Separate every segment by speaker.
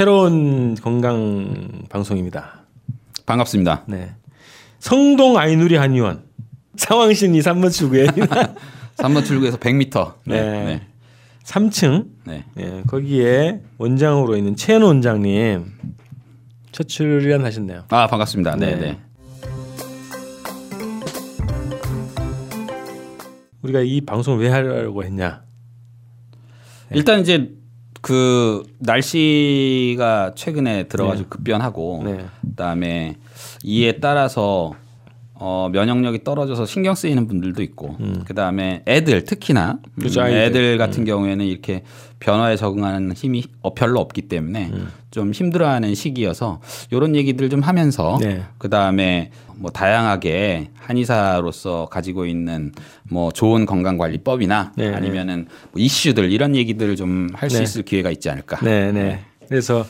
Speaker 1: 새로운 건강 방송입니다.
Speaker 2: 반갑습니다.
Speaker 1: 네. 성동 아이누리 한의원 상황신이 3번 출구에
Speaker 2: 3번 출구에서 100m.
Speaker 1: 네. 네. 3층
Speaker 2: 네.
Speaker 1: 네. 거기에 원장으로 있는 최현 원장님 첫 출연 하셨네요.
Speaker 2: 아 반갑습니다. 네. 네.
Speaker 1: 우리가 이 방송을 왜 하려고 했냐?
Speaker 2: 네. 일단 이제 그 날씨가 최근에 들어가지고
Speaker 1: 네.
Speaker 2: 급변하고
Speaker 1: 네.
Speaker 2: 그다음에 이에 따라서 어, 면역력이 떨어져서 신경 쓰이는 분들도 있고
Speaker 1: 음.
Speaker 2: 그다음에 애들 특히나
Speaker 1: 그렇죠,
Speaker 2: 음,
Speaker 1: 아이들.
Speaker 2: 애들 같은 경우에는 이렇게 변화에 적응하는 힘이 어, 별로 없기 때문에
Speaker 1: 음.
Speaker 2: 좀 힘들어하는 시기여서 이런 얘기들 좀 하면서
Speaker 1: 네.
Speaker 2: 그다음에 뭐 다양하게 한의사로서 가지고 있는 뭐 좋은 건강 관리법이나
Speaker 1: 네,
Speaker 2: 아니면은 뭐 이슈들 이런 얘기들을 좀 할수
Speaker 1: 네.
Speaker 2: 있을 기회가 있지 않을까.
Speaker 1: 네, 네. 그래서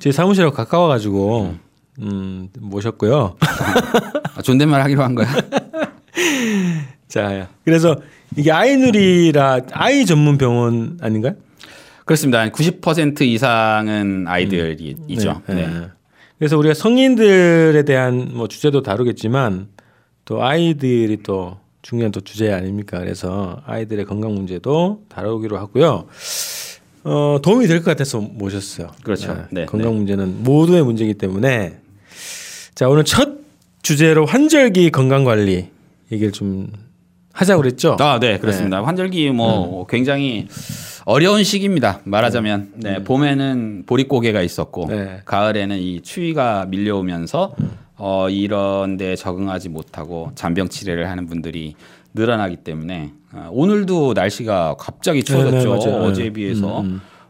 Speaker 1: 저희 사무실하고 가까워 가지고 음, 모셨고요.
Speaker 2: 아, 존댓말 하기로 한 거야.
Speaker 1: 자, 그래서 이게 아이누리라 아이 전문 병원 아닌가요?
Speaker 2: 그렇습니다. 90% 이상은 아이들이죠.
Speaker 1: 네,
Speaker 2: 네.
Speaker 1: 네. 그래서 우리가 성인들에 대한 뭐 주제도 다루겠지만 또 아이들이 또 중요한 또 주제 아닙니까? 그래서 아이들의 건강 문제도 다루기로 하고요. 어, 도움이 될 것 같아서 모셨어요.
Speaker 2: 그렇죠. 네,
Speaker 1: 건강 문제는 모두의 문제이기 때문에 자 오늘 첫 주제로 환절기 건강 관리 얘기를 좀 하자고 그랬죠.
Speaker 2: 아, 네, 그렇습니다. 환절기 뭐 굉장히 어려운 시기입니다. 말하자면 네, 봄에는 보릿고개가 있었고
Speaker 1: 네.
Speaker 2: 가을에는 이 추위가 밀려오면서 어, 이런 데 적응하지 못하고 잔병 치레를 하는 분들이 늘어나기 때문에 어, 오늘도 날씨가 갑자기 추워졌죠.
Speaker 1: 네, 맞아요.
Speaker 2: 어제에
Speaker 1: 네.
Speaker 2: 비해서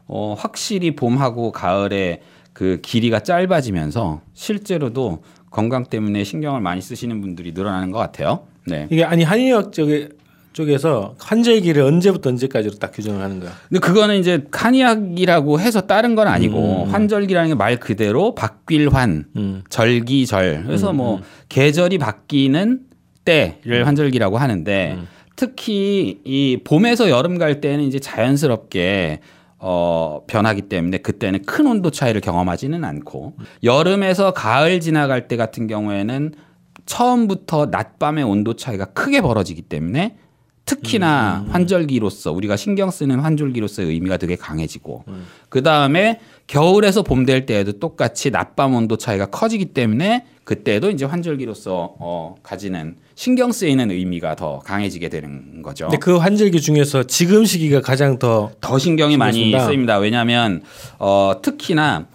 Speaker 2: 어, 확실히 봄하고 가을에 그 길이가 짧아지면서 실제로도 건강 때문에 신경을 많이 쓰시는 분들이 늘어나는 것 같아요. 네.
Speaker 1: 이게 아니 한의학 쪽에 쪽에서 환절기를 언제부터 언제까지로 딱 규정을 하는 거야.
Speaker 2: 근데 그거는 이제 칸이약이라고 해서 다른 건 아니고 환절기라는 게 말 그대로 박빌환,
Speaker 1: 음.
Speaker 2: 절기절. 그래서 뭐 계절이 바뀌는 때를 환절기라고 하는데 특히 이 봄에서 여름 갈 때는 이제 자연스럽게 어 변하기 때문에 그때는 큰 온도 차이를 경험하지는 않고 여름에서 가을 지나갈 때 같은 경우에는 처음부터 낮밤의 온도 차이가 크게 벌어지기 때문에 특히나 환절기로서 우리가 신경 쓰는 환절기로서의 의미가 되게 강해지고 그 다음에 겨울에서 봄 될 때에도 똑같이 낮밤 온도 차이가 커지기 때문에 그때도 이제 환절기로서 어, 가지는 신경 쓰이는 의미가 더 강해지게 되는 거죠.
Speaker 1: 근데 그 환절기 중에서 지금 시기가 가장 더
Speaker 2: 더 신경이 많이
Speaker 1: 쓰인다?
Speaker 2: 쓰입니다. 왜냐하면 어, 특히나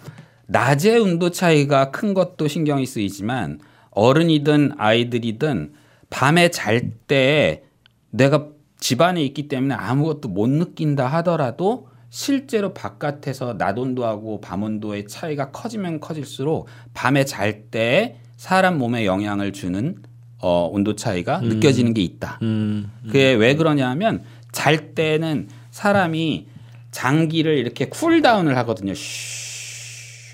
Speaker 2: 낮의 온도 차이가 큰 것도 신경이 쓰이지만 어른이든 아이들이든 밤에 잘 때 내가 집안에 있기 때문에 아무것도 못 느낀다 하더라도 실제로 바깥에서 낮 온도하고 밤 온도의 차이가 커지면 커질수록 밤에 잘 때 사람 몸에 영향을 주는 어, 온도 차이가 느껴지는 게 있다.
Speaker 1: 음,
Speaker 2: 그게 왜 그러냐면 잘 때는 사람이 장기를 이렇게 cool down을 하거든요. 쉬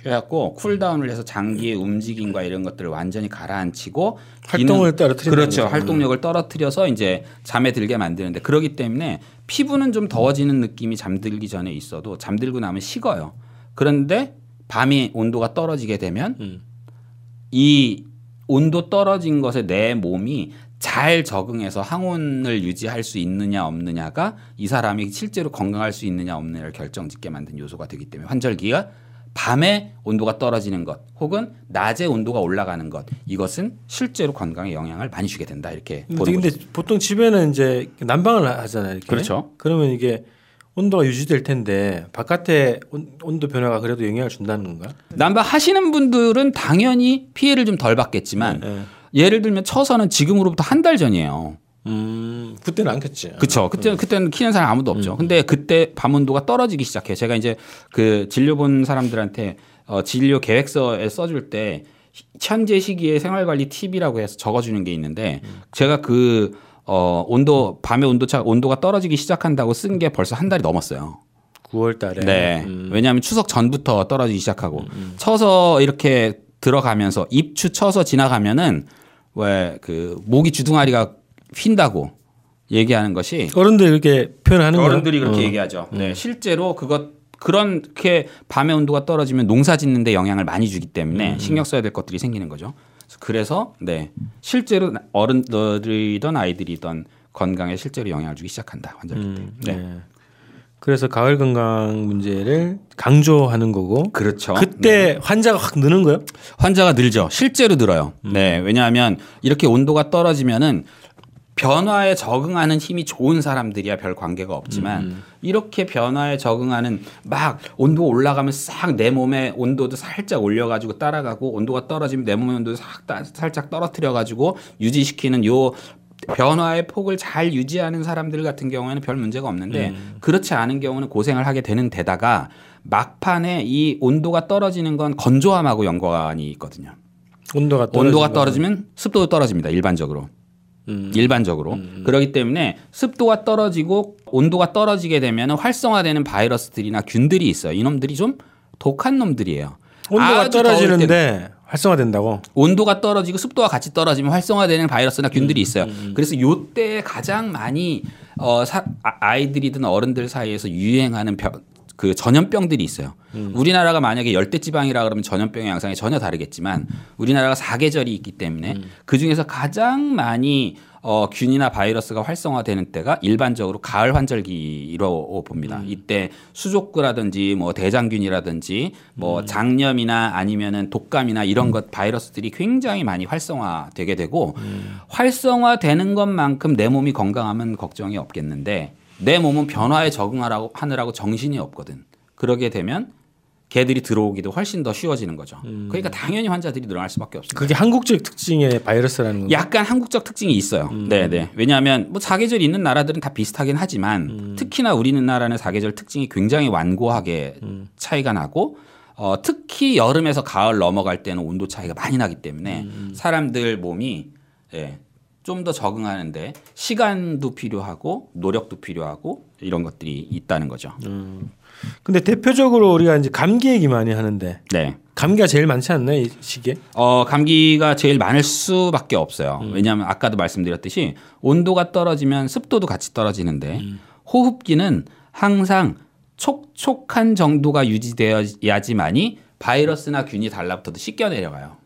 Speaker 2: 해갖고 cool down을 해서 장기의 움직임과 이런 것들을 완전히 가라앉히고
Speaker 1: 활동을 떨어뜨린다는
Speaker 2: 그렇죠.
Speaker 1: 거죠.
Speaker 2: 활동력을 떨어뜨려서 이제 잠에 들게 만드는데 그러기 때문에 피부는 좀 더워지는 느낌이 잠들기 전에 있어도 잠들고 나면 식어요. 그런데 밤이 온도가 떨어지게 되면
Speaker 1: 음.
Speaker 2: 이 온도 떨어진 것에 내 몸이 잘 적응해서 항온을 유지할 수 있느냐 없느냐가 이 사람이 실제로 건강할 수 있느냐 없느냐를 결정짓게 만든 요소가 되기 때문에 환절기가 밤에 온도가 떨어지는 것 혹은 낮에 온도가 올라가는 것 이것은 실제로 건강에 영향을 많이 주게 된다 이렇게
Speaker 1: 근데,
Speaker 2: 보는
Speaker 1: 근데
Speaker 2: 거죠.
Speaker 1: 보통 집에는 이제 난방을 하잖아요. 이렇게.
Speaker 2: 그렇죠.
Speaker 1: 그러면 이게 온도가 유지될 텐데 바깥에 온, 온도 변화가 그래도 영향을 준다는 건가?
Speaker 2: 난방 하시는 분들은 당연히 피해를 좀 덜 받겠지만
Speaker 1: 네.
Speaker 2: 예를 들면 처서는 지금으로부터 한 달 전이에요.
Speaker 1: 음, 그때는 안 켰지.
Speaker 2: 그쵸. 그때 그때는 키는 사람 아무도 없죠. 근데 그때 밤 온도가 떨어지기 시작해요. 제가 이제 그 진료 본 사람들한테 어, 진료 계획서에 써줄 때 현재 시기의 생활관리 팁이라고 해서 적어주는 게 있는데 제가 그 어, 온도 밤의 온도차 온도가 떨어지기 시작한다고 쓴 게 벌써 한 달이 넘었어요.
Speaker 1: 9월 달에.
Speaker 2: 네.
Speaker 1: 음.
Speaker 2: 왜냐하면 추석 전부터 떨어지기 시작하고 쳐서 이렇게 들어가면서 입추 쳐서 지나가면은 왜 그 모기 주둥아리가 휜다고 얘기하는 것이
Speaker 1: 어른들 이렇게 표현하는 거야.
Speaker 2: 어른들이 그렇게
Speaker 1: 어.
Speaker 2: 얘기하죠. 네, 실제로 그것 그렇게 밤의 온도가 떨어지면 농사 짓는데 영향을 많이 주기 때문에
Speaker 1: 음.
Speaker 2: 신경 써야 될 것들이 생기는 거죠. 그래서 네 실제로 어른들이든 아이들이든 건강에 실제로 영향을 주기 시작한다 환자들.
Speaker 1: 음,
Speaker 2: 네.
Speaker 1: 네. 그래서 가을 건강 문제를 강조하는 거고
Speaker 2: 그렇죠.
Speaker 1: 그때 환자가 확 느는 거예요?
Speaker 2: 환자가 늘죠. 실제로 늘어요. 네. 왜냐하면 이렇게 온도가 떨어지면은 변화에 적응하는 힘이 좋은 사람들이야 별 관계가 없지만 이렇게 변화에 적응하는 막 온도 올라가면 싹 내 몸의 온도도 살짝 올려가지고 따라가고 온도가 떨어지면 내 몸의 온도도 싹 따- 살짝 떨어뜨려가지고 유지시키는 요 변화의 폭을 잘 유지하는 사람들 같은 경우에는 별 문제가 없는데 그렇지 않은 경우는 고생을 하게 되는 데다가 막판에 이 온도가 떨어지는 건 건조함하고 연관이 있거든요.
Speaker 1: 온도가
Speaker 2: 온도가 떨어지면 습도도 떨어집니다. 일반적으로.
Speaker 1: 음.
Speaker 2: 일반적으로. 그렇기 때문에 습도가 떨어지고 온도가 떨어지게 되면 활성화되는 바이러스들이나 균들이 있어요. 이놈들이 좀 독한 놈들이에요.
Speaker 1: 온도가 떨어지는데 활성화된다고.
Speaker 2: 온도가 떨어지고 습도가 같이 떨어지면 활성화되는 바이러스나 균들이 있어요. 그래서 요때 가장 많이 어, 사, 아, 이들이든 어른들 사이에서 유행하는 병, 그 전염병들이 있어요. 우리나라가 만약에 열대 지방이라 그러면 전염병의 양상이 전혀 다르겠지만 우리나라가 사계절이 있기 때문에 그 중에서 가장 많이 어, 균이나 바이러스가 활성화되는 때가 일반적으로 가을 환절기로 봅니다. 이때 수족구라든지 뭐 대장균이라든지 뭐 장염이나 아니면은 독감이나 이런 것 바이러스들이 굉장히 많이 활성화되게 되고 활성화되는 것만큼 내 몸이 건강하면 걱정이 없겠는데 내 몸은 변화에 적응하라고 하느라고 정신이 없거든. 그러게 되면 개들이 들어오기도 훨씬 더 쉬워지는 거죠. 그러니까 당연히 환자들이 늘어날 수밖에 없습니다.
Speaker 1: 그게 한국적 특징의 바이러스라는 건가?
Speaker 2: 약간 한국적 특징이 있어요. 네, 네. 왜냐하면 뭐 사계절이 있는 나라들은 다 비슷하긴 하지만 특히나 우리나라는 사계절 특징이 굉장히 완고하게 차이가 나고 어, 특히 여름에서 가을 넘어갈 때는 온도 차이가 많이 나기 때문에 사람들 몸이 예, 좀 더 적응하는데 시간도 필요하고 노력도 필요하고 이런 것들이 있다는 거죠.
Speaker 1: 근데 대표적으로 우리가 이제 감기 얘기 많이 하는데
Speaker 2: 네.
Speaker 1: 감기가 제일 많지 않나요 이 시기에?
Speaker 2: 어, 감기가 제일 많을 수밖에 없어요. 왜냐하면 아까도 말씀드렸듯이 온도가 떨어지면 습도도 같이 떨어지는데 호흡기는 항상 촉촉한 정도가 유지되어야지만이 바이러스나 균이 달라붙어도 씻겨 내려가요.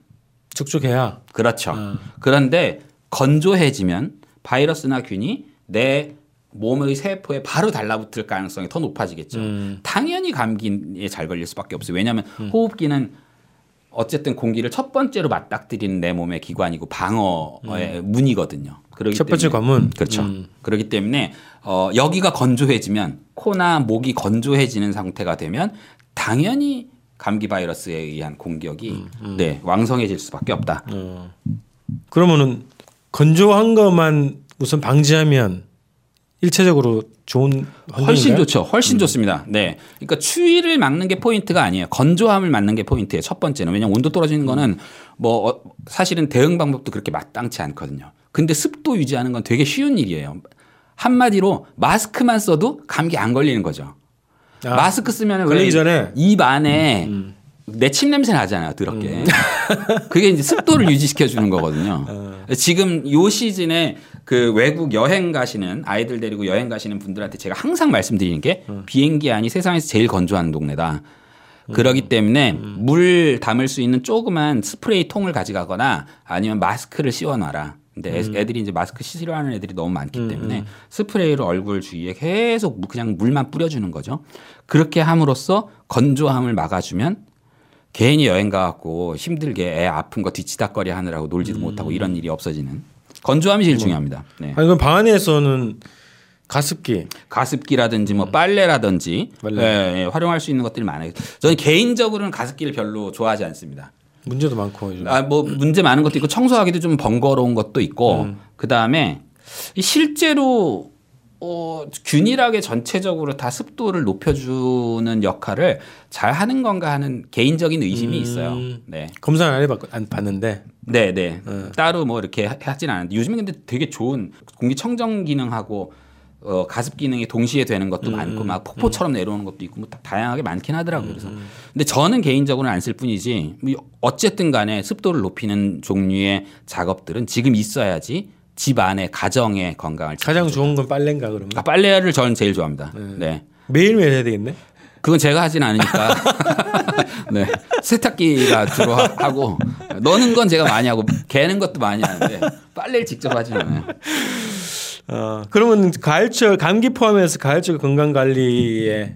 Speaker 1: 촉촉해야.
Speaker 2: 그렇죠. 그런데 건조해지면 바이러스나 균이 내 몸의 세포에 바로 달라붙을 가능성이 더 높아지겠죠. 당연히 감기에 잘 걸릴 수밖에 없어요. 왜냐하면 호흡기는 어쨌든 공기를 첫 번째로 맞닥뜨리는 내 몸의 기관이고 방어의 문이거든요. 그렇기
Speaker 1: 첫 번째
Speaker 2: 때문에-
Speaker 1: 관문.
Speaker 2: 그렇죠.
Speaker 1: 음.
Speaker 2: 그렇기 때문에 어, 여기가 건조해지면 코나 목이 건조해지는 상태가 되면 당연히 감기 바이러스에 의한 공격이 네, 왕성해질 수밖에 없다.
Speaker 1: 어. 그러면은 건조한 것만 우선 방지하면 일체적으로 좋은
Speaker 2: 훨씬
Speaker 1: 환경인가요?
Speaker 2: 좋죠. 훨씬 좋습니다. 네. 그러니까 추위를 막는 게 포인트가 아니에요. 건조함을 막는 게 포인트예요. 첫 번째는. 왜냐하면 온도 떨어지는 거는 뭐 어, 사실은 대응 방법도 그렇게 마땅치 않거든요. 근데 습도 유지하는 건 되게 쉬운 일이에요. 한마디로 마스크만 써도 감기 안 걸리는 거죠.
Speaker 1: 아,
Speaker 2: 마스크 쓰면
Speaker 1: 전에?
Speaker 2: 입 안에 내침 냄새 나잖아요, 더럽게. 그게 이제 습도를 유지시켜 주는 거거든요. 지금 요 시즌에 그 외국 여행 가시는 아이들 데리고 여행 가시는 분들한테 제가 항상 말씀드리는 게 비행기 안이 세상에서 제일 건조한 동네다. 그러기 때문에 물 담을 수 있는 조그만 스프레이 통을 가져가거나 아니면 마스크를 씌워놔라. 근데 애- 애들이 이제 마스크 싫어하는 애들이 너무 많기 때문에 스프레이로 얼굴 주위에 계속 그냥 물만 뿌려주는 거죠. 그렇게 함으로써 건조함을 막아주면 괜히 여행 가갖고 힘들게 애 아픈 거 뒤치다거리 하느라고 놀지도 못하고 이런 일이 없어지는 건조함이 제일 중요합니다. 네.
Speaker 1: 아니 그럼 방 안에서는 가습기.
Speaker 2: 가습기라든지 뭐 빨래라든지
Speaker 1: 빨래.
Speaker 2: 예, 예, 활용할 수 있는 것들이 많아요. 저는 개인적으로는 가습기를 별로 좋아하지 않습니다.
Speaker 1: 문제도 많고.
Speaker 2: 아, 뭐 문제 많은 것도 있고 청소하기도 좀 번거로운 것도 있고 그 다음에 실제로 어, 균일하게 전체적으로 다 습도를 높여주는 역할을 잘 하는 건가 하는 개인적인 의심이 있어요. 네.
Speaker 1: 검사는 안 해봤 안 봤는데.
Speaker 2: 네, 네. 따로 뭐 이렇게 하- 하진 않는데 요즘에 근데 되게 좋은 공기청정 기능하고 어, 가습 기능이 동시에 되는 것도 많고 막 폭포처럼 내려오는 것도 있고 뭐 다- 다양하게 많긴 하더라고요. 그래서 근데 저는 개인적으로는 안 쓸 뿐이지 뭐 어쨌든 간에 습도를 높이는 종류의 작업들은 지금 있어야지 집 안에 가정의 건강을
Speaker 1: 가장 좋은 건 빨래인가 그러면?
Speaker 2: 아, 빨래를 저는 제일 좋아합니다. 네.
Speaker 1: 매일매일 해야 되겠네.
Speaker 2: 그건 제가 하진 않으니까. 네. 세탁기가 주로 하고 너는 건 제가 많이 하고 개는 것도 많이 하는데 빨래를 직접 하진 않아요.
Speaker 1: 어, 그러면 가을철 감기 포함해서 가을철 건강 관리의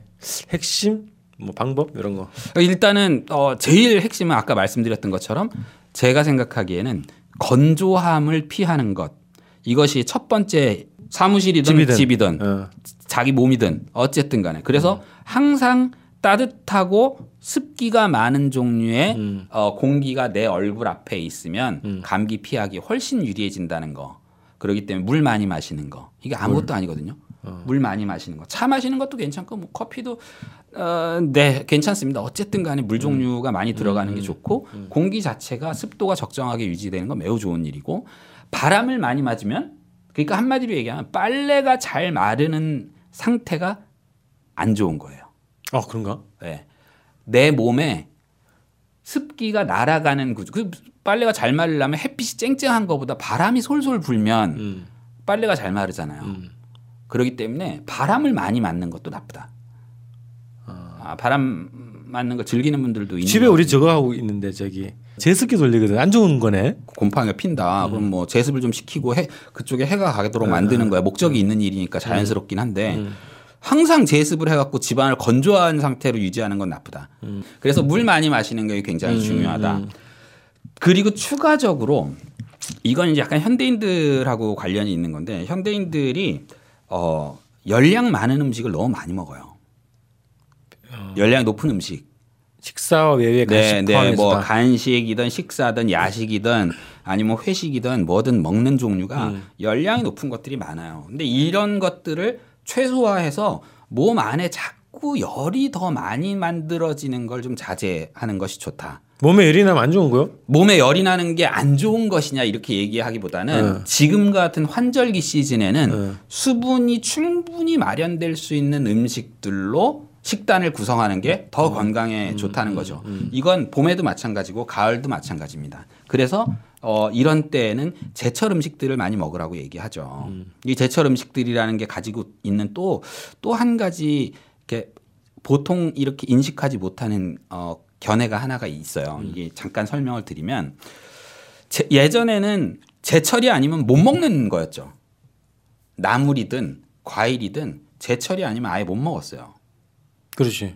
Speaker 1: 핵심 뭐 방법 이런 거.
Speaker 2: 일단은 어 제일 핵심은 아까 말씀드렸던 것처럼 제가 생각하기에는 건조함을 피하는 것 이것이 첫 번째 사무실이든 집이든, 집이든 어. 자기 몸이든 어쨌든 간에 그래서 음. 항상 따뜻하고 습기가 많은 종류의 음. 어, 공기가 내 얼굴 앞에 있으면 음. 감기 피하기 훨씬 유리해진다는 거. 그렇기 때문에 물 많이 마시는 거 이게 아무것도 물. 아니거든요. 어. 물 많이 마시는 거, 차 마시는 것도 괜찮고 뭐 커피도 어, 네 괜찮습니다. 어쨌든 간에 물 종류가 음. 많이 들어가는 게 음. 좋고 음. 공기 자체가 습도가 적정하게 유지되는 건 매우 좋은 일이고 바람을 많이 맞으면 그러니까 한마디로 얘기하면 빨래가 잘 마르는 상태가 안 좋은 거예요.
Speaker 1: 아 그런가?
Speaker 2: 네. 내 몸에 습기가 날아가는 구조. 그 빨래가 잘 마르려면 햇빛이 쨍쨍한 것보다 바람이 솔솔 불면 음. 빨래가 잘 마르잖아요. 음. 그렇기 때문에 바람을 많이 맞는 것도 나쁘다. 아, 아 바람 맞는 거 즐기는 분들도 있는
Speaker 1: 집에 우리 저거 하고 있는데 저기 제습기 돌리거든 안 좋은 거네.
Speaker 2: 곰팡이가 핀다. 음. 그럼 뭐 제습을 좀 시키고 해 그쪽에 해가 가도록 음. 만드는 거야. 목적이 있는 일이니까 자연스럽긴 한데 음. 항상 제습을 해갖고 집안을 건조한 상태로 유지하는 건 나쁘다. 음. 그래서 물 많이 마시는 게 굉장히 음, 중요하다. 그리고 추가적으로 이건 이제 약간 현대인들하고 관련이 있는 건데 현대인들이 어 열량 많은 음식을 너무 많이 먹어요. 어. 열량 높은 음식.
Speaker 1: 식사와 외의 간식 네, 네,
Speaker 2: 뭐 간식이든 식사든 야식이든 아니면 회식이든 뭐든 먹는 종류가 음. 열량이 높은 것들이 많아요. 근데 이런 것들을 최소화해서 몸 안에 자꾸 열이 더 많이 만들어지는 걸 좀 자제하는 것이 좋다.
Speaker 1: 몸에 열이 나면 안 좋은 거요?
Speaker 2: 몸에 열이 나는 게 안 좋은 것이냐 이렇게 얘기하기보다는 네. 지금 같은 환절기 시즌에는 네. 수분이 충분히 마련될 수 있는 음식들로 식단을 구성하는 게더 건강에 음, 좋다는 음, 거죠. 음, 이건 봄에도 마찬가지고 가을도 마찬가지입니다. 그래서 어 이런 때에는 제철 음식들을 많이 먹으라고 얘기하죠. 음. 이 제철 음식들이라는 게 가지고 있는 또 또 한 가지 이렇게 보통 이렇게 인식하지 못하는 어 견해가 하나가 있어요. 음. 이게 잠깐 설명을 드리면 제, 예전에는 제철이 아니면 못 먹는 거였죠. 나물이든 과일이든 제철이 아니면 아예 못 먹었어요.
Speaker 1: 그렇지.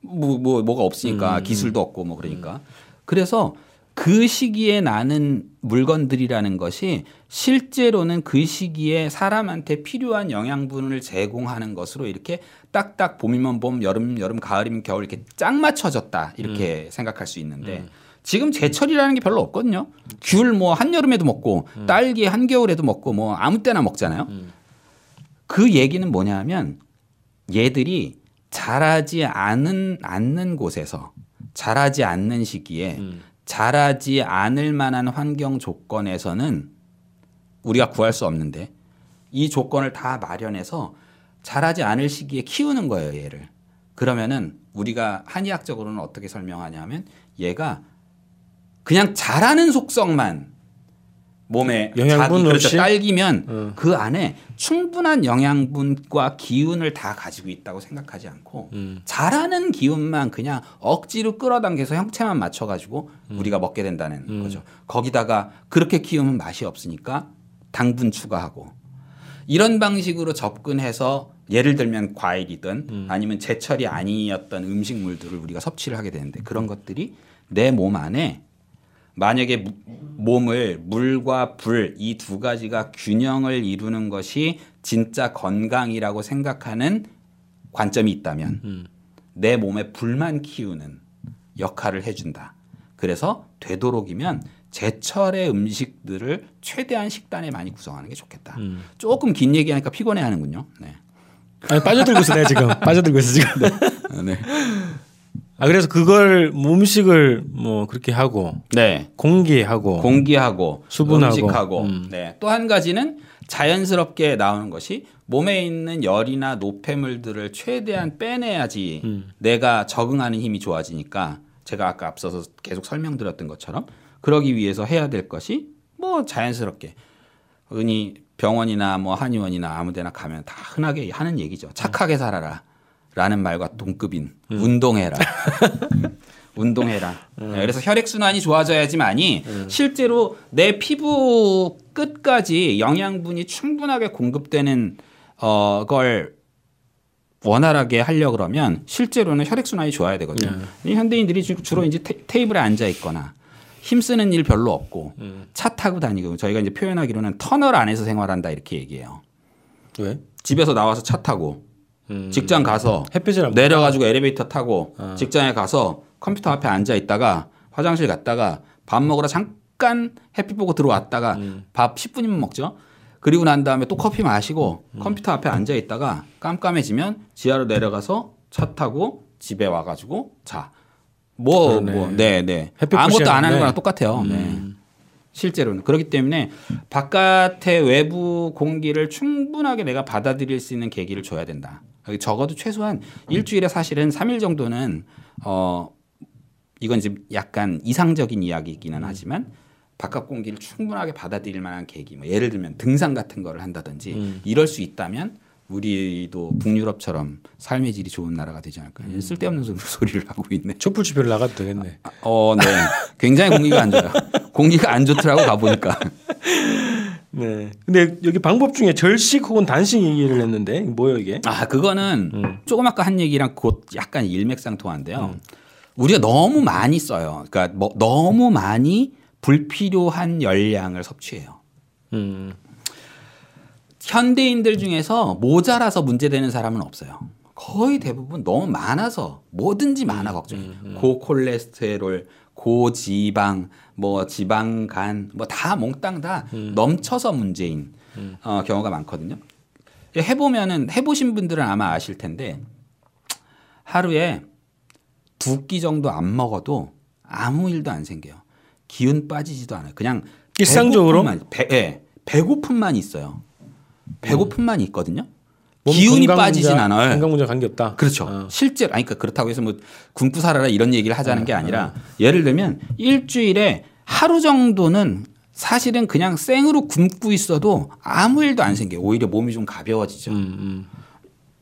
Speaker 2: 뭐, 뭐, 뭐가 없으니까 음. 기술도 없고 뭐 그러니까. 음. 그래서 그 시기에 나는 물건들이라는 것이 실제로는 그 시기에 사람한테 필요한 영양분을 제공하는 것으로 이렇게 딱딱 봄이면 봄, 여름, 여름, 가을이면 겨울 이렇게 짝 맞춰졌다 이렇게 음. 생각할 수 있는데 음. 지금 제철이라는 게 별로 없거든요. 귤 뭐 한여름에도 먹고 음. 딸기 한겨울에도 먹고 뭐 아무 때나 먹잖아요. 음. 그 얘기는 뭐냐면 얘들이 자라지 않은 않는 곳에서 자라지 않는 시기에 음. 자라지 않을 만한 환경 조건에서는 우리가 구할 수 없는데 이 조건을 다 마련해서 자라지 않을 시기에 키우는 거예요, 얘를. 그러면은 우리가 한의학적으로는 어떻게 설명하냐면 얘가 그냥 자라는 속성만 몸에
Speaker 1: 영양분 자기 그렇죠.
Speaker 2: 딸기면 어. 그 안에 충분한 영양분과 기운을 다 가지고 있다고 생각하지 않고 음. 자라는 기운만 그냥 억지로 끌어당겨서 형체만 맞춰 가지고 음. 우리가 먹게 된다는 음. 거죠. 거기다가 그렇게 키우면 맛이 없으니까 당분 추가하고 이런 방식으로 접근해서 예를 들면 과일이든 음. 아니면 제철이 아니었던 음식물들을 우리가 섭취를 하게 되는데 그런 것들이 내 몸 안에 만약에 몸을 물과 불 이 두 가지가 균형을 이루는 것이 진짜 건강이라고 생각하는 관점이 있다면 음. 내 몸에 불만 키우는 역할을 해준다. 그래서 되도록이면 제철의 음식들을 최대한 식단에 많이 구성하는 게 좋겠다. 음. 조금 긴 얘기하니까 피곤해 하는군요. 네.
Speaker 1: 아니, 빠져들고 있어, 내 지금. 빠져들고 있어, 지금. 네. 네. 아 그래서 그걸 음식을 뭐 그렇게 하고 네. 공기하고
Speaker 2: 공기하고
Speaker 1: 수분하고
Speaker 2: 음식하고. 음. 네 또 한 가지는 자연스럽게 나오는 것이 몸에 있는 열이나 노폐물들을 최대한 빼내야지 음. 내가 적응하는 힘이 좋아지니까 제가 아까 앞서서 계속 설명드렸던 것처럼 그러기 위해서 해야 될 것이 뭐 자연스럽게 은이 병원이나 뭐 한의원이나 아무데나 가면 다 흔하게 하는 얘기죠. 착하게 살아라 라는 말과 동급인 음. 운동해라. 운동해라. 음. 그래서 혈액순환이 좋아져야지만이 음. 실제로 내 피부 끝까지 영양분이 충분하게 공급되는 어, 걸 원활하게 하려 그러면 실제로는 혈액순환이 좋아야 되거든요. 네. 현대인들이 주로 이제 테, 이블에 앉아 있거나 힘쓰는 일 별로 없고 음. 차 타고 다니고 저희가 이제 표현하기로는 터널 안에서 생활한다 이렇게 얘기해요.
Speaker 1: 왜?
Speaker 2: 집에서 나와서 차 타고 음. 직장 가서 햇빛을 내려가지고 엘리베이터 타고 어. 직장에 가서 컴퓨터 앞에 앉아 있다가 화장실 갔다가 밥 먹으러 잠깐 햇빛 보고 들어왔다가 음. 밥 10분이면 먹죠. 그리고 난 다음에 또 커피 마시고 음. 컴퓨터 앞에 앉아 있다가 깜깜해지면 지하로 내려가서 차 타고 집에 와가지고 자. 뭐, 뭐, 네, 네. 아무것도 안 하는 거랑 똑같아요. 음. 네. 실제로는. 그렇기 때문에 바깥의 외부 공기를 충분하게 내가 받아들일 수 있는 계기를 줘야 된다. 적어도 최소한 일주일에 사실은 3일 정도는 어, 이건 지금 약간 이상적인 이야기이기는 하지만 바깥 공기를 충분하게 받아들일 만한 계기, 뭐 예를 들면 등산 같은 거를 한다든지 음. 이럴 수 있다면 우리도 북유럽처럼 삶의 질이 좋은 나라가 되지 않을까. 음. 쓸데없는 소리를 하고 있네.
Speaker 1: 촛불 집회를 나가도 되겠네.
Speaker 2: 아, 어, 네. 굉장히 공기가 안 좋아요. 공기가 안 좋더라고 가보니까.
Speaker 1: 네. 근데 여기 방법 중에 절식 혹은 단식 얘기를 했는데 뭐예요 이게?
Speaker 2: 아 그거는 음. 조금 아까 한 얘기랑 곧 약간 일맥상통한데요. 음. 우리가 너무 많이 써요. 그러니까 뭐 너무 많이 불필요한 열량을 섭취해요. 음. 현대인들 중에서 모자라서 문제되는 사람은 없어요. 거의 대부분 너무 많아서 뭐든지 많아 음, 걱정해요. 음, 음. 고콜레스테롤, 고지방, 뭐 지방간, 뭐 다 몽땅 다 음. 넘쳐서 문제인 음. 어, 경우가 많거든요. 해보면은 해보신 분들은 아마 아실 텐데 하루에 두 끼 정도 안 먹어도 아무 일도 안 생겨요. 기운 빠지지도 않아요. 그냥
Speaker 1: 일상적으로
Speaker 2: 배고픔만, 배, 예, 배고픔만 있어요. 배고픔만 있거든요. 기운이 빠지진 않아요.
Speaker 1: 건강 문제 관계 없다.
Speaker 2: 그렇죠. 어. 실제로 아니 그러니까 그렇다고 해서 뭐 굶고 살아라 이런 얘기를 하자는 게 어, 아니라 어. 예를 들면 일주일에 하루 정도는 사실은 그냥 생으로 굶고 있어도 아무 일도 안 생겨요. 오히려 몸이 좀 가벼워지죠. 음, 음.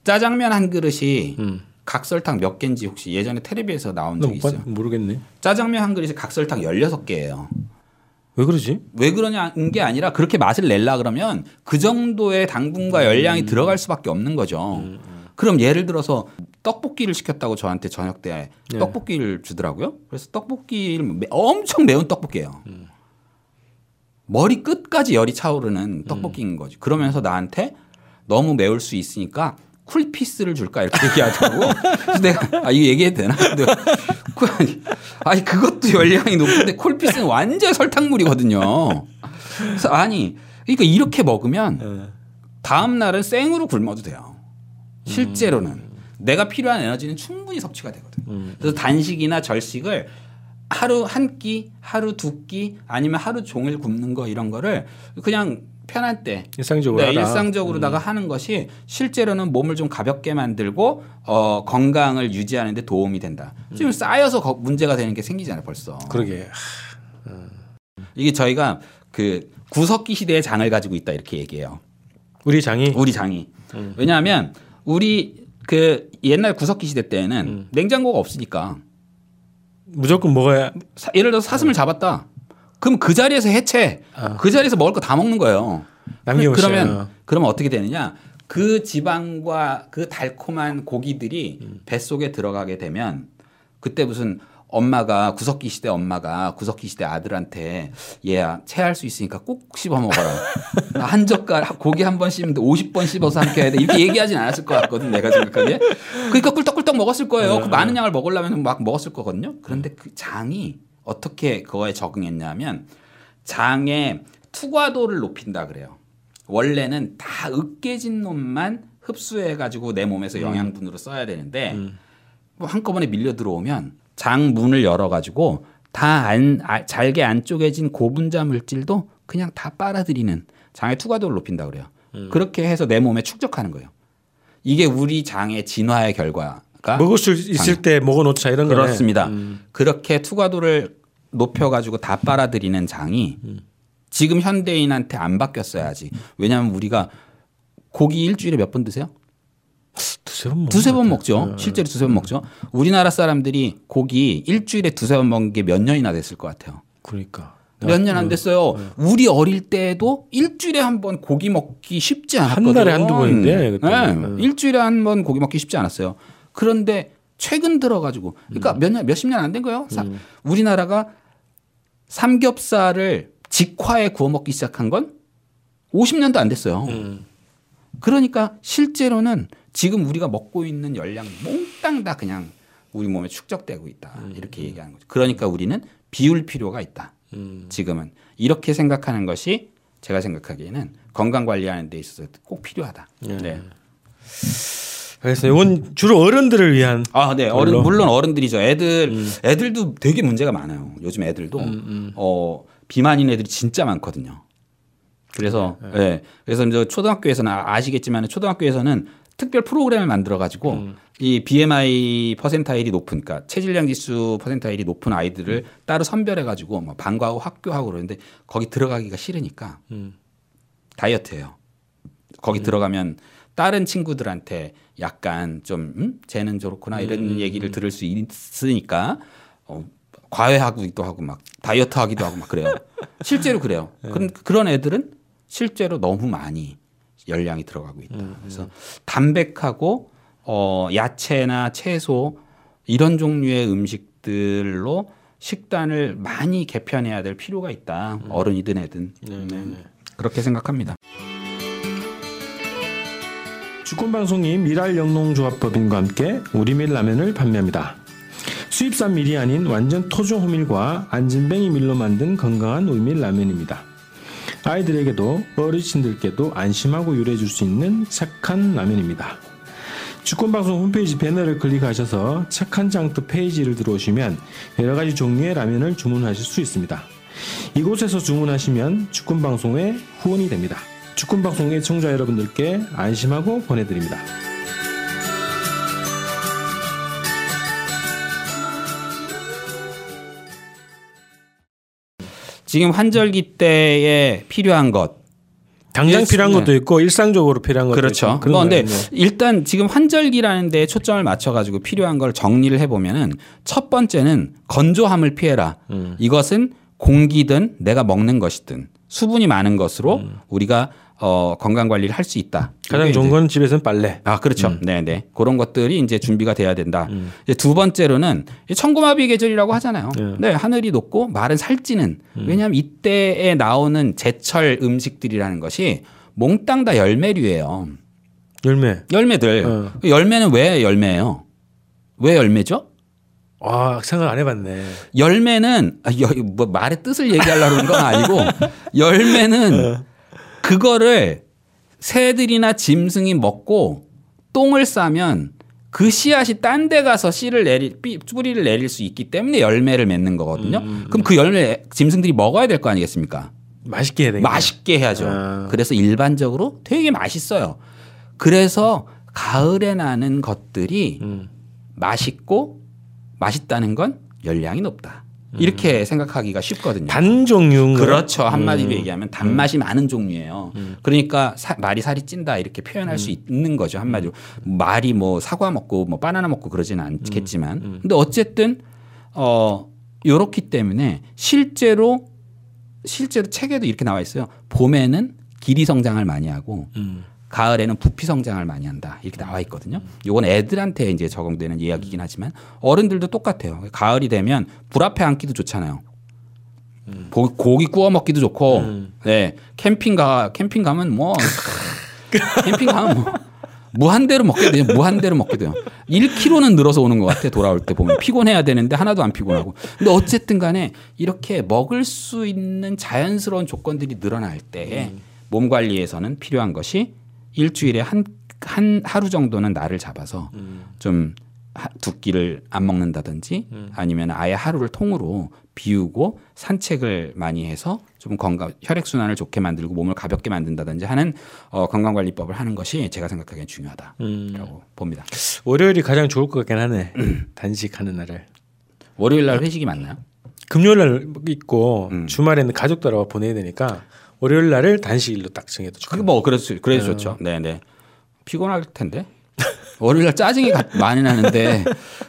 Speaker 2: 짜장면 한 그릇이 음. 각설탕 몇 개인지 혹시 예전에 텔레비에서 나온 적이 있어요?
Speaker 1: 모르겠네.
Speaker 2: 짜장면 한 그릇이 각설탕 16개예요.
Speaker 1: 왜 그러지?
Speaker 2: 왜 그러냐는 게 아니라 그렇게 맛을 낼라 그러면 그 정도의 당분과 열량이 음. 들어갈 수밖에 없는 거죠. 음. 음. 그럼 예를 들어서 떡볶이를 시켰다고 저한테 저녁 때 네. 떡볶이를 주더라고요. 그래서 떡볶이를 엄청 매운 떡볶이예요. 음. 머리 끝까지 열이 차오르는 떡볶이인 음. 거지. 그러면서 나한테 너무 매울 수 있으니까 쿨피스를 줄까 이렇게 얘기하더라고. 그래서 내가 아 이거 얘기해도 되나? 아니 그것도 열량이 높은데 콜피스는 완전 설탕물이거든요. 그래서 아니 그러니까 이렇게 먹으면 네. 다음 날은 생으로 굶어도 돼요. 실제로는 음. 내가 필요한 에너지는 충분히 섭취가 되거든. 음. 그래서 단식이나 절식을 하루 한 끼, 하루 두 끼, 아니면 하루 종일 굶는 거 이런 거를 그냥 편할 때
Speaker 1: 일상적으로
Speaker 2: 네, 일상적으로다가 음. 하는 것이 실제로는 몸을 좀 가볍게 만들고 어, 건강을 유지하는 데 도움이 된다. 음. 지금 쌓여서 거, 문제가 되는 게 생기잖아요, 벌써.
Speaker 1: 그러게.
Speaker 2: 음. 이게 저희가 그 구석기 시대의 장을 가지고 있다 이렇게 얘기해요.
Speaker 1: 우리 장이
Speaker 2: 우리 장이. 음. 왜냐하면 우리 그 옛날 구석기 시대 때는 음. 냉장고가 없으니까
Speaker 1: 무조건 먹어야
Speaker 2: 예를 들어서 사슴을 잡았다. 그럼 그 자리에서 해체. 어. 그 자리에서 먹을 거 다 먹는 거예요. 그러면 그러면 어떻게 되느냐? 그 지방과 그 달콤한 고기들이 음. 뱃속에 들어가게 되면 그때 무슨 엄마가 구석기 시대 엄마가 구석기 시대 아들한테 얘야 체할 수 있으니까 꼭 씹어 먹어라. 한 젓갈 고기 한 번 씹는데 50번 씹어서 삼켜야 돼. 이렇게 얘기하진 않았을 것 같거든 내가 생각하기에. 그러니까 꿀떡꿀떡 먹었을 거예요. 그 네. 많은 양을 먹으려면 막 먹었을 거거든요. 그런데 그 장이 어떻게 그거에 적응했냐면 장의 투과도를 높인다 그래요. 원래는 다 으깨진 놈만 흡수해 가지고 내 몸에서 음. 영양분으로 써야 되는데 음. 뭐 한꺼번에 밀려 들어오면 장 문을 열어 가지고 다안 잘게 안 쪼개진 고분자 물질도 그냥 다 빨아들이는 장의 투과도를 높인다 그래요. 음. 그렇게 해서 내 몸에 축적하는 거예요. 이게 우리 장의 진화의 결과
Speaker 1: 않을까? 먹을 수 있을 때 먹어놓자 이런
Speaker 2: 거네. 그렇습니다. 음. 그렇게 투과도를 높여가지고 다 빨아들이는 장이 음. 지금 현대인한테 안 바뀌었어야지. 왜냐하면 우리가 고기 일주일에 몇 번 드세요?
Speaker 1: 두세 번먹
Speaker 2: 두세 번 먹죠. 실제로 두세 번 먹죠. 우리나라 사람들이 고기 일주일에 두세 번 먹는 게 몇 년이나 됐을 것 같아요.
Speaker 1: 그러니까
Speaker 2: 몇 년 안 됐어요. 우리 어릴 때도 일주일에 한 번 고기 먹기 쉽지 않았거든요.
Speaker 1: 한 달에 한두 번인데,
Speaker 2: 네.
Speaker 1: 그때는.
Speaker 2: 일주일에 한 번 고기 먹기 쉽지 않았어요. 그런데 최근 들어가지고 그러니까 몇 년, 몇십 년 안 된 거예요. 사- 우리나라가 삼겹살을 직화에 구워 먹기 시작한 건 50년도 안 됐어요. 그러니까 실제로는 지금 우리가 먹고 있는 열량 몽땅 다 그냥 우리 몸에 축적되고 있다. 이렇게 얘기하는 거죠. 그러니까 우리는 비울 필요가 있다. 지금은 이렇게 생각하는 것이 제가 생각하기에는 건강 관리하는 데 있어서 꼭 필요하다. 네.
Speaker 1: 그래서 이건 주로 어른들을 위한
Speaker 2: 아, 네. 어른? 물론 어른들이죠. 애들 애들도 되게 문제가 많아요. 요즘 애들도 어 비만인 애들이 진짜 많거든요. 그래서 예. 그래서 이제 초등학교에서는 아- 아시겠지만 초등학교에서는 특별 프로그램을 만들어 가지고 이 BMI 퍼센타일이 높은 그러니까 체질량 지수 퍼센타일이 높은 아이들을 따로 선별해 가지고 뭐 방과후 학교하고 그러는데 거기 들어가기가 싫으니까 다이어트예요. 거기 들어가면 다른 친구들한테 약간 좀 음? 쟤는 저렇구나 이런 얘기를 들을 수 있으니까 어, 과외하기도 하고 막 다이어트 하기도 하고 막 그래요. 실제로 그래요. 그런 그런 애들은 실제로 너무 많이 열량이 들어가고 있다. 그래서 담백하고 어, 야채나 채소 이런 종류의 음식들로 식단을 많이 개편해야 될 필요가 있다. 어른이든 애든 네. 그렇게 생각합니다.
Speaker 1: 주권방송이 미랄 영농조합법인과 함께 우리밀 라면을 판매합니다. 수입산 밀이 아닌 완전 토종 호밀과 안진뱅이 밀로 만든 건강한 우리밀 라면입니다. 아이들에게도 어르신들께도 안심하고 요리해줄 수 있는 착한 라면입니다. 주권방송 홈페이지 배너를 클릭하셔서 착한 장터 페이지를 들어오시면 여러가지 종류의 라면을 주문하실 수 있습니다. 이곳에서 주문하시면 주권방송의 후원이 됩니다. 주권방송의 청자 여러분들께 안심하고 보내드립니다.
Speaker 2: 지금 환절기 때에 필요한 것
Speaker 1: 당장
Speaker 2: 예,
Speaker 1: 필요한
Speaker 2: 네.
Speaker 1: 것도 있고 일상적으로 필요한 것도
Speaker 2: 그렇죠.
Speaker 1: 있고 그런
Speaker 2: 뭐. 일단 지금 환절기라는 데 초점을 맞춰 가지고 필요한 걸 정리를 해 보면은 첫 번째는 건조함을 피해라.
Speaker 1: 음.
Speaker 2: 이것은 공기든 내가 먹는 것이든 수분이 많은 것으로 우리가 어 건강 관리를 할 수 있다.
Speaker 1: 음. 가장 좋은 건 집에서는 빨래.
Speaker 2: 아, 그렇죠. 네, 네. 그런 것들이 이제 준비가 돼야 된다.
Speaker 1: 음.
Speaker 2: 이제 두 번째로는 이 천고마비 계절이라고 하잖아요.
Speaker 1: 네.
Speaker 2: 네, 하늘이 높고 말은 살찌는.
Speaker 1: 음.
Speaker 2: 왜냐하면 이때에 나오는 제철 음식들이라는 것이 몽땅 다 열매류예요.
Speaker 1: 열매.
Speaker 2: 열매들.
Speaker 1: 어.
Speaker 2: 그 열매는 왜 열매예요? 왜 열매죠?
Speaker 1: 아 생각 안 해봤네.
Speaker 2: 열매는 아, 여- 뭐 말의 뜻을 얘기하려는 건 아니고 열매는 그거를 새들이나 짐승이 먹고 똥을 싸면 그 씨앗이 딴 데 가서 씨를 내릴 삐- 뿌리를 내릴 수 있기 때문에 열매를 맺는 거거든요. 그럼 그 열매 짐승들이 먹어야 될 거 아니겠습니까?
Speaker 1: 맛있게 해야 되겠네.
Speaker 2: 맛있게 해야죠.
Speaker 1: 아.
Speaker 2: 그래서 일반적으로 되게 맛있어요. 그래서 가을에 나는 것들이
Speaker 1: 음.
Speaker 2: 맛있고 맛있다는 건 열량이 높다. 이렇게 생각하기가 쉽거든요.
Speaker 1: 단 거예요?
Speaker 2: 그렇죠. 한마디로 얘기하면 단맛이 많은 종류예요. 그러니까 사- 말이 살이 찐다 이렇게 표현할 수 있는 거죠. 한마디로 말이 뭐 사과 먹고 뭐 바나나 먹고 그러지는 않겠지만, 근데 어쨌든 어 요렇기 때문에 실제로 실제로 책에도 이렇게 나와 있어요. 봄에는 길이 성장을 많이 하고
Speaker 1: 음.
Speaker 2: 가을에는 부피 성장을 많이 한다 이렇게 나와 있거든요. 요건 애들한테 이제 적용되는 이야기긴 하지만 어른들도 똑같아요. 가을이 되면 불 앞에 앉기도 좋잖아요. 고- 고기 구워 먹기도 좋고, 네 캠핑 가 캠핑 가면 뭐 캠핑 가면 뭐 무한대로 먹게 돼요. 무한대로 먹게 돼요. 1kg는 늘어서 오는 것 같아 돌아올 때 보면 피곤해야 되는데 하나도 안 피곤하고. 근데 어쨌든간에 이렇게 먹을 수 있는 자연스러운 조건들이 늘어날 때몸 관리에서는 필요한 것이 일주일에 한, 한 하루 정도는 날을 잡아서 좀 하- 두 끼를 안 먹는다든지 아니면 아예 하루를 통으로 비우고 산책을 많이 해서 좀 건강 혈액 순환을 좋게 만들고 몸을 가볍게 만든다든지 하는 어, 건강 관리법을 하는 것이 제가 생각하기엔 중요하다라고
Speaker 1: 음.
Speaker 2: 봅니다.
Speaker 1: 월요일이 가장 좋을 것 같긴 하네. 단식하는 날을.
Speaker 2: 월요일 날 회식이 많나요?
Speaker 1: 금요일 날 있고
Speaker 2: 음.
Speaker 1: 주말에는 가족들하고 보내야 되니까 월요일 날을 단식일로 딱 정해도 좋고.
Speaker 2: 그게 뭐 그래서 그래서 좋죠. 네, 네. 피곤할 텐데. 월요일 날 짜증이 많이 나는데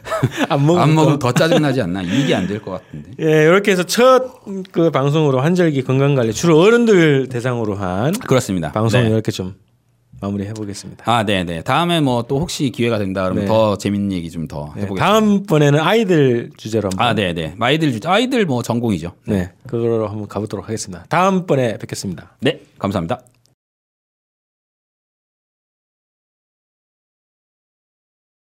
Speaker 2: 안 먹으면, 안 먹으면 더 짜증 나지 않나? 이게 안 될 것 같은데.
Speaker 1: 예, 이렇게 해서 첫 그 방송으로 환절기 건강 관리 주로 어른들 대상으로 한
Speaker 2: 그렇습니다.
Speaker 1: 방송 네. 이렇게 좀 마무리해 보겠습니다.
Speaker 2: 아, 네, 네. 다음에 뭐 또 혹시 기회가 된다 그러면 네. 더 재밌는 얘기 좀 더 해보겠습니다. 네,
Speaker 1: 다음번에는 아이들 주제로 한번.
Speaker 2: 아, 네, 네. 아이들 주제. 아이들 뭐 전공이죠.
Speaker 1: 네, 그걸로 한번 가보도록 하겠습니다. 다음번에 뵙겠습니다.
Speaker 2: 네, 감사합니다.